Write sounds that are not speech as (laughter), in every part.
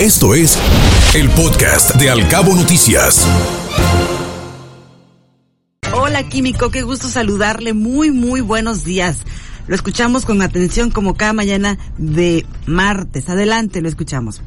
Esto es el podcast de Alcabo Noticias. Hola Químico, qué gusto saludarle. Muy, muy buenos días. Lo escuchamos con atención como cada mañana de martes. Adelante, lo escuchamos.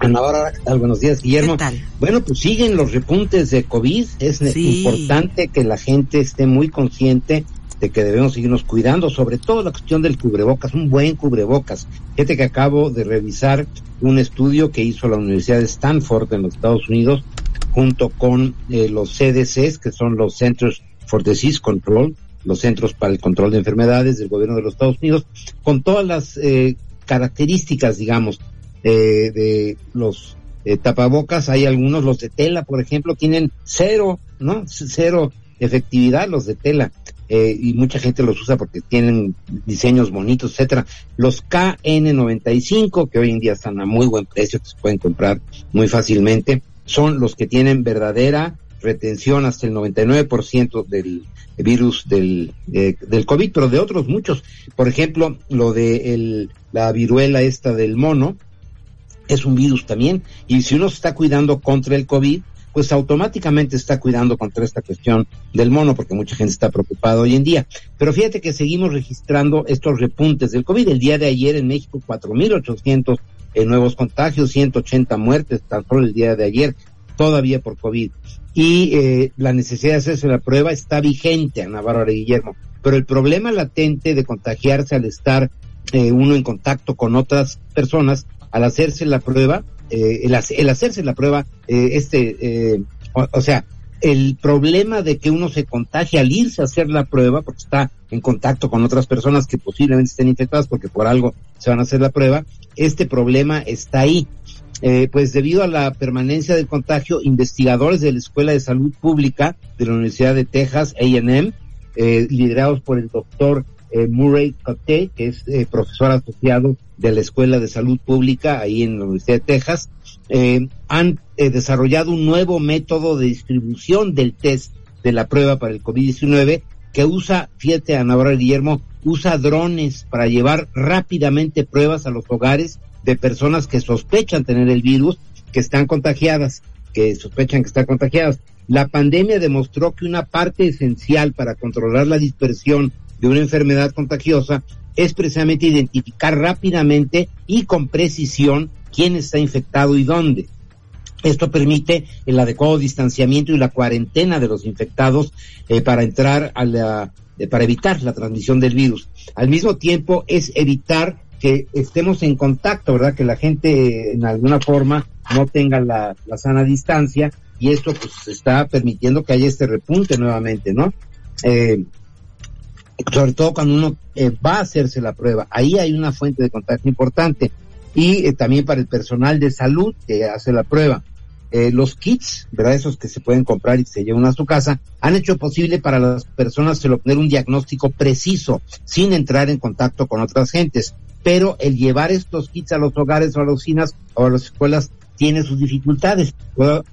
Ana ¿qué tal? Buenos días, Guillermo. ¿Qué tal? Bueno, pues siguen los repuntes de COVID. Es Sí. importante que la gente esté muy consciente de que debemos seguirnos cuidando, sobre todo la cuestión del cubrebocas, un buen cubrebocas. Fíjate que acabo de revisar un estudio que hizo la Universidad de Stanford en los Estados Unidos junto con eh, los CDCs, que son los Centers for Disease Control, los Centros para el Control de Enfermedades del gobierno de los Estados Unidos, con todas las eh, características, digamos, eh, de los eh, tapabocas. Hay algunos, los de tela, por ejemplo, tienen cero, ¿no? Cero efectividad los de tela. Eh, y mucha gente los usa porque tienen diseños bonitos, etcétera. Los KN95, que hoy en día están a muy buen precio, que se pueden comprar muy fácilmente, son los que tienen verdadera retención hasta el 99% del virus del, eh, del COVID, pero de otros muchos. Por ejemplo, lo de el, la viruela esta del mono, es un virus también, y si uno se está cuidando contra el COVID, pues automáticamente está cuidando contra esta cuestión del mono, porque mucha gente está preocupada hoy en día. Pero fíjate que seguimos registrando estos repuntes del COVID. El día de ayer en México, 4.800 eh, nuevos contagios, 180 muertes, tan solo el día de ayer, todavía por COVID. Y eh, la necesidad de hacerse la prueba está vigente, Ana Bárbara Guillermo. Pero el problema latente de contagiarse al estar eh, uno en contacto con otras personas, al hacerse la prueba, eh, el, hace- el hacerse la prueba, eh, este, eh, o, o sea, el problema de que uno se contagie al irse a hacer la prueba, porque está en contacto con otras personas que posiblemente estén infectadas porque por algo se van a hacer la prueba, este problema está ahí. Eh, pues debido a la permanencia del contagio, investigadores de la Escuela de Salud Pública de la Universidad de Texas, A&M, eh, liderados por el doctor eh, Murray Coté, que es eh, profesor asociado de la Escuela de Salud Pública ahí en la Universidad de Texas, eh, han desarrollado un nuevo método de distribución del test de la prueba para el COVID-19 que usa, fíjate Ana Bárbara Guillermo, usa drones para llevar rápidamente pruebas a los hogares de personas que sospechan tener el virus, que están contagiadas, que sospechan que están contagiadas. La pandemia demostró que una parte esencial para controlar la dispersión de una enfermedad contagiosa es precisamente identificar rápidamente y con precisión quién está infectado y dónde. Esto permite el adecuado distanciamiento y la cuarentena de los infectados eh, para entrar a la, eh, para evitar la transmisión del virus. Al mismo tiempo es evitar que estemos en contacto, ¿verdad? Que la gente eh, en alguna forma no tenga la, sana distancia y esto pues está permitiendo que haya este repunte nuevamente, ¿no? Sobre todo cuando uno eh, va a hacerse la prueba. Ahí hay una fuente de contagio importante. Y eh, también para el personal de salud que hace la prueba. Eh, los kits, ¿verdad? Esos que se pueden comprar y se llevan a su casa, han hecho posible para las personas el obtener un diagnóstico preciso sin entrar en contacto con otras gentes. Pero el llevar estos kits a los hogares o a las oficinas o a las escuelas tiene sus dificultades.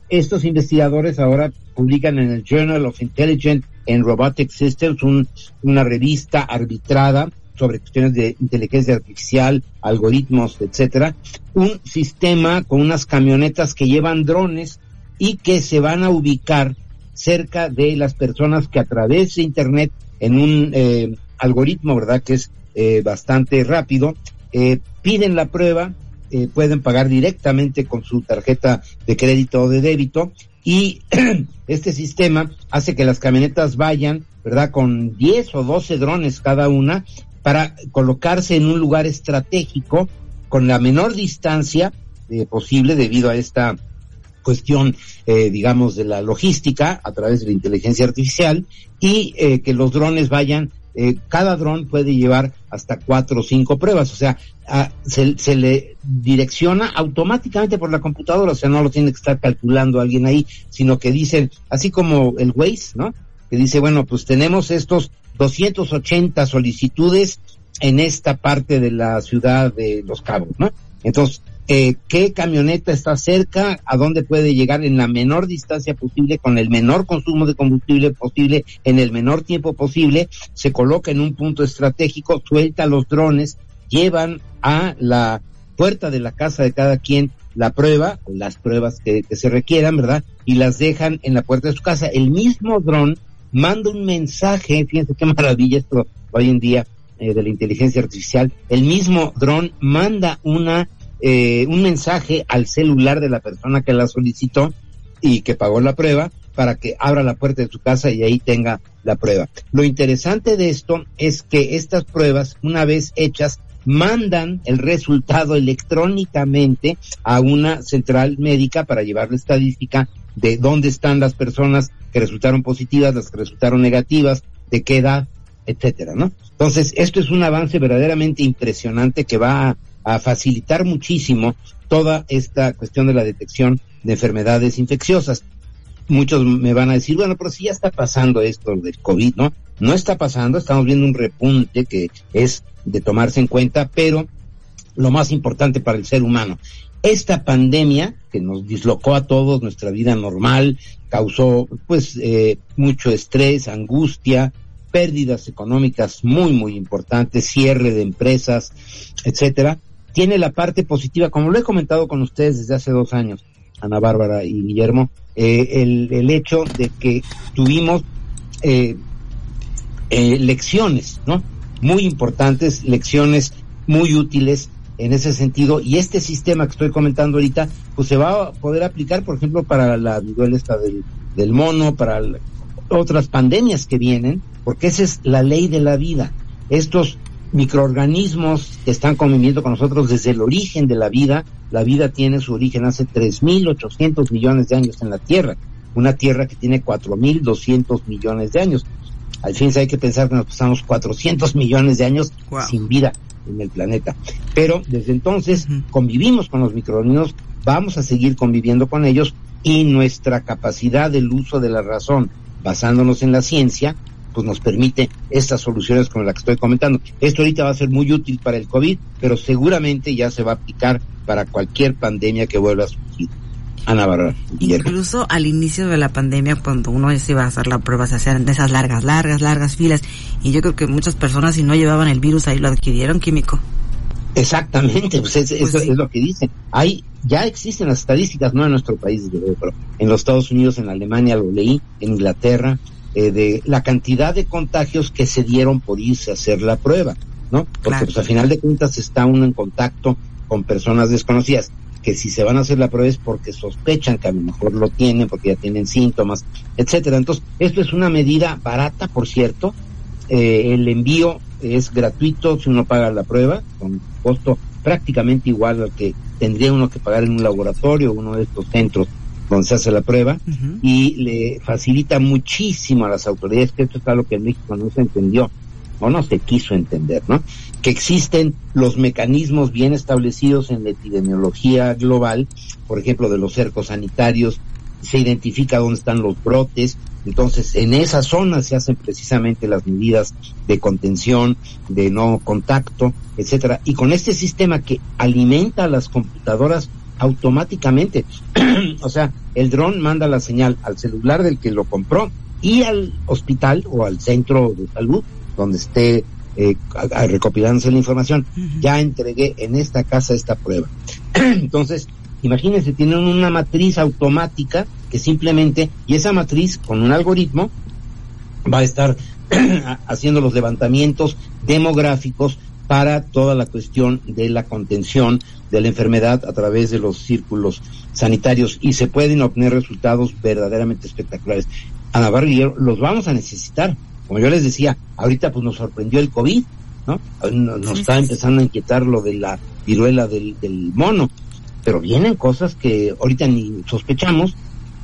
Estos investigadores ahora publican en el Journal of Intelligent and Robotic Systems, un- una revista arbitrada sobre cuestiones de inteligencia artificial, algoritmos, etcétera, un sistema con unas camionetas que llevan drones y que se van a ubicar cerca de las personas que a través de internet en un eh, algoritmo, ¿verdad? Que es eh, bastante rápido, eh, piden la prueba, eh, pueden pagar directamente con su tarjeta de crédito o de débito y (clears throat) este sistema hace que las camionetas vayan, ¿verdad? Con 10 o 12 drones cada una para colocarse en un lugar estratégico con la menor distancia eh, posible debido a esta cuestión, eh, digamos, de la logística a través de la inteligencia artificial y eh, que los drones vayan, eh, cada dron puede llevar hasta cuatro o cinco pruebas, o sea, a- se, se le direcciona automáticamente por la computadora, o sea, no lo tiene que estar calculando alguien ahí, sino que dicen, así como el Waze, ¿no? Que dice, bueno, pues tenemos estos 280 solicitudes en esta parte de la ciudad de Los Cabos, ¿no? Entonces, eh, qué camioneta está cerca, a dónde puede llegar en la menor distancia posible, con el menor consumo de combustible posible, en el menor tiempo posible, se coloca en un punto estratégico, suelta los drones, llevan a la puerta de la casa de cada quien la prueba, las pruebas que, se requieran, ¿verdad? Y las dejan en la puerta de su casa. El mismo dron manda un mensaje, fíjense qué maravilla esto hoy en día eh, de la inteligencia artificial, el mismo dron manda una eh, un mensaje al celular de la persona que la solicitó y que pagó la prueba para que abra la puerta de su casa y ahí tenga la prueba. Lo interesante de esto es que estas pruebas, una vez hechas, mandan el resultado electrónicamente a una central médica para llevar la estadística de dónde están las personas que resultaron positivas, las que resultaron negativas, de qué edad, etcétera, ¿no? Entonces, esto es un avance verdaderamente impresionante que va a, facilitar muchísimo toda esta cuestión de la detección de enfermedades infecciosas. Muchos me van a decir, bueno, pero si ya está pasando esto del COVID, ¿no? No está pasando, estamos viendo un repunte que es de tomarse en cuenta, pero lo más importante para el ser humano, esta pandemia que nos dislocó a todos nuestra vida normal, causó pues eh, mucho estrés, angustia, pérdidas económicas muy muy importantes, cierre de empresas, etcétera. Tiene la parte positiva, como lo he comentado con ustedes desde hace dos años, Ana Bárbara y Guillermo, eh, el, el, hecho de que tuvimos eh, eh, lecciones, ¿no? Muy importantes, lecciones muy útiles en ese sentido. Y este sistema que estoy comentando ahorita, pues se va a poder aplicar, por ejemplo, para la viruela del, del mono, para otras pandemias que vienen, porque esa es la ley de la vida. Estos microorganismos que están conviviendo con nosotros desde el origen de la vida, la vida tiene su origen hace 3.800 millones de años en la Tierra, una Tierra que tiene 4.200 millones de años. Al fin hay que pensar que nos pasamos 400 millones de años sin vida en el planeta. Pero desde entonces convivimos con los microorganismos, vamos a seguir conviviendo con ellos y nuestra capacidad del uso de la razón, basándonos en la ciencia, pues nos permite estas soluciones como la que estoy comentando. Esto ahorita va a ser muy útil para el COVID, pero seguramente ya se va a aplicar para cualquier pandemia que vuelva a surgir. Ana Bárbara. Incluso al inicio de la pandemia, cuando uno se iba a hacer la prueba, se hacían esas largas, largas, largas filas. Y yo creo que muchas personas, si no llevaban el virus, ahí lo adquirieron químico. Exactamente, pues, pues eso es lo que dicen. Hay, ya existen las estadísticas, no en nuestro país, pero en los Estados Unidos, en Alemania lo leí, en Inglaterra, eh, de la cantidad de contagios que se dieron por irse a hacer la prueba, ¿no? Porque pues a final de cuentas está uno en contacto con personas desconocidas que si se van a hacer la prueba es porque sospechan que a lo mejor lo tienen, porque ya tienen síntomas, etcétera. Entonces, esto es una medida barata, por cierto. Eh, el envío es gratuito si uno paga la prueba, con costo prácticamente igual al que tendría uno que pagar en un laboratorio, uno de estos centros donde se hace la prueba, y le facilita muchísimo a las autoridades, que esto es algo que en México no se entendió, o no se quiso entender, ¿no? Que existen los mecanismos bien establecidos en la epidemiología global, por ejemplo, de los cercos sanitarios, se identifica dónde están los brotes, entonces en esa zona se hacen precisamente las medidas de contención, de no contacto, etcétera, y con este sistema que alimenta a las computadoras automáticamente, (clears throat) o sea, el dron manda la señal al celular del que lo compró y al hospital o al centro de salud donde esté eh, recopilándose la información. Ya entregué en esta casa esta prueba. (clears throat) Entonces, imagínense, tienen una matriz automática que simplemente, y esa matriz con un algoritmo va a estar (clears throat) haciendo los levantamientos demográficos para toda la cuestión de la contención de la enfermedad a través de los círculos sanitarios y se pueden obtener resultados verdaderamente espectaculares. Ana Barrio, los vamos a necesitar como yo les decía, ahorita pues nos sorprendió el COVID, ¿no? Nos, está empezando a inquietar lo de la viruela del, mono, pero vienen cosas que ahorita ni sospechamos,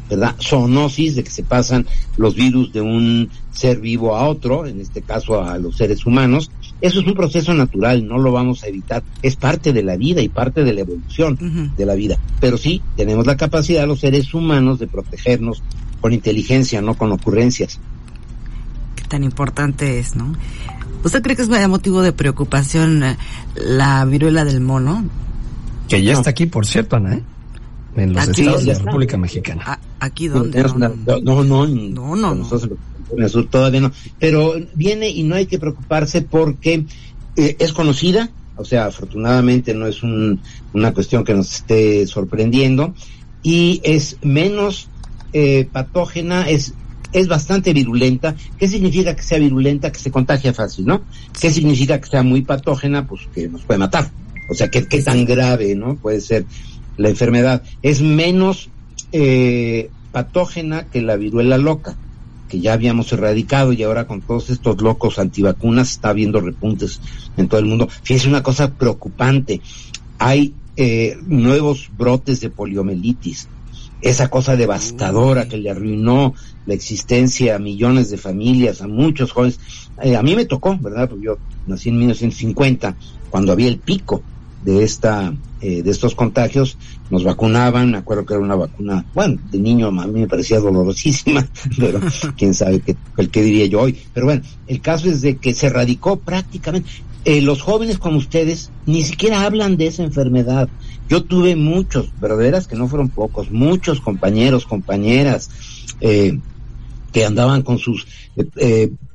¿verdad? Zoonosis, de que se pasan los virus de un ser vivo a otro, en este caso a los seres humanos. Eso es un proceso natural, no lo vamos a evitar. Es parte de la vida y parte de la evolución de la vida. Pero sí, tenemos la capacidad los seres humanos de protegernos con inteligencia, no con ocurrencias tan importante es, ¿no? ¿Usted cree que es motivo de preocupación eh, la viruela del mono? Que ya está aquí, por cierto, Ana, ¿eh? En los estados de la República Mexicana. ¿Aquí dónde? No, no, no. No, no. en todavía no. Pero viene y no hay que preocuparse porque eh, es conocida, o sea, afortunadamente no es una cuestión que nos esté sorprendiendo y es menos eh, patógena, es es bastante virulenta. ¿Qué significa que sea virulenta? Que se contagia fácil, ¿no? ¿Qué significa que sea muy patógena? Pues que nos puede matar. O sea, ¿qué, qué tan grave, ¿no? Puede ser la enfermedad. Es menos eh, patógena que la viruela loca que ya habíamos erradicado y ahora con todos estos locos antivacunas está habiendo repuntes en todo el mundo. Fíjense una cosa preocupante, hay eh, nuevos brotes de poliomielitis, esa cosa devastadora que le arruinó la existencia a millones de familias, a muchos jóvenes. Eh, a mí me tocó, ¿verdad? Porque yo nací en 1950, cuando había el pico de esta eh, de estos contagios nos vacunaban me acuerdo que era una vacuna bueno de niño a mí me parecía dolorosísima (laughs) pero (laughs) quién sabe qué el qué diría yo hoy. Pero bueno el caso es de que se erradicó prácticamente. Eh, los jóvenes como ustedes ni siquiera hablan de esa enfermedad. Yo tuve muchos verdaderas que no fueron pocos muchos compañeros compañeras eh, que andaban con sus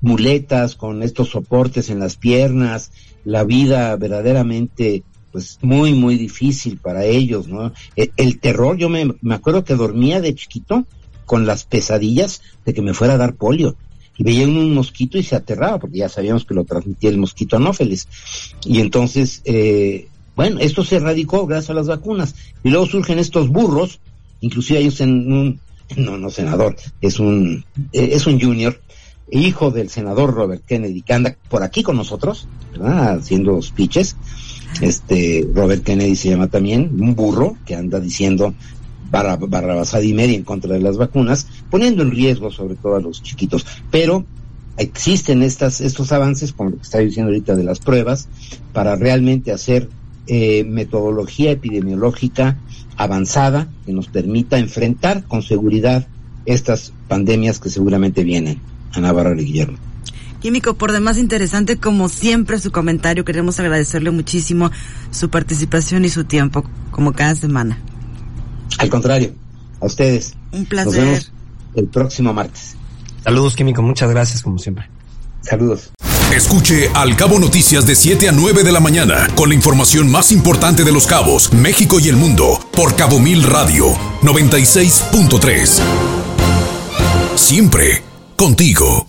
muletas, con estos soportes en las piernas, la vida verdaderamente pues muy, muy difícil para ellos, ¿no? E, el, terror, yo me, me acuerdo que dormía de chiquito con las pesadillas de que me fuera a dar polio y veía un mosquito y se aterraba, porque ya sabíamos que lo transmitía el mosquito anófeles. Y entonces, eh, bueno, esto se erradicó gracias a las vacunas. Y luego surgen estos burros, inclusive ellos en un, (laughs) no, no senador, es un, eh, es un junior, hijo del senador Robert Kennedy, que anda por aquí con nosotros, ¿verdad? Haciendo speeches este Robert Kennedy se llama también, un burro que anda diciendo barra, barrabasada y media en contra de las vacunas, poniendo en riesgo sobre todo a los chiquitos. Pero existen estas, estos avances, como lo que está diciendo ahorita de las pruebas, para realmente hacer eh, metodología epidemiológica avanzada que nos permita enfrentar con seguridad estas pandemias que seguramente vienen. Ana Barra y Guillermo. Químico, por demás interesante, como siempre, su comentario. Queremos agradecerle muchísimo su participación y su tiempo, como cada semana. Al contrario, a ustedes. Un placer. Nos vemos el próximo martes. Saludos, Químico. Muchas gracias, como siempre. Saludos. Escuche Al Cabo Noticias de 7 a 9 de la mañana con la información más importante de los cabos, México y el mundo por Cabo Mil Radio 96.3. Siempre contigo.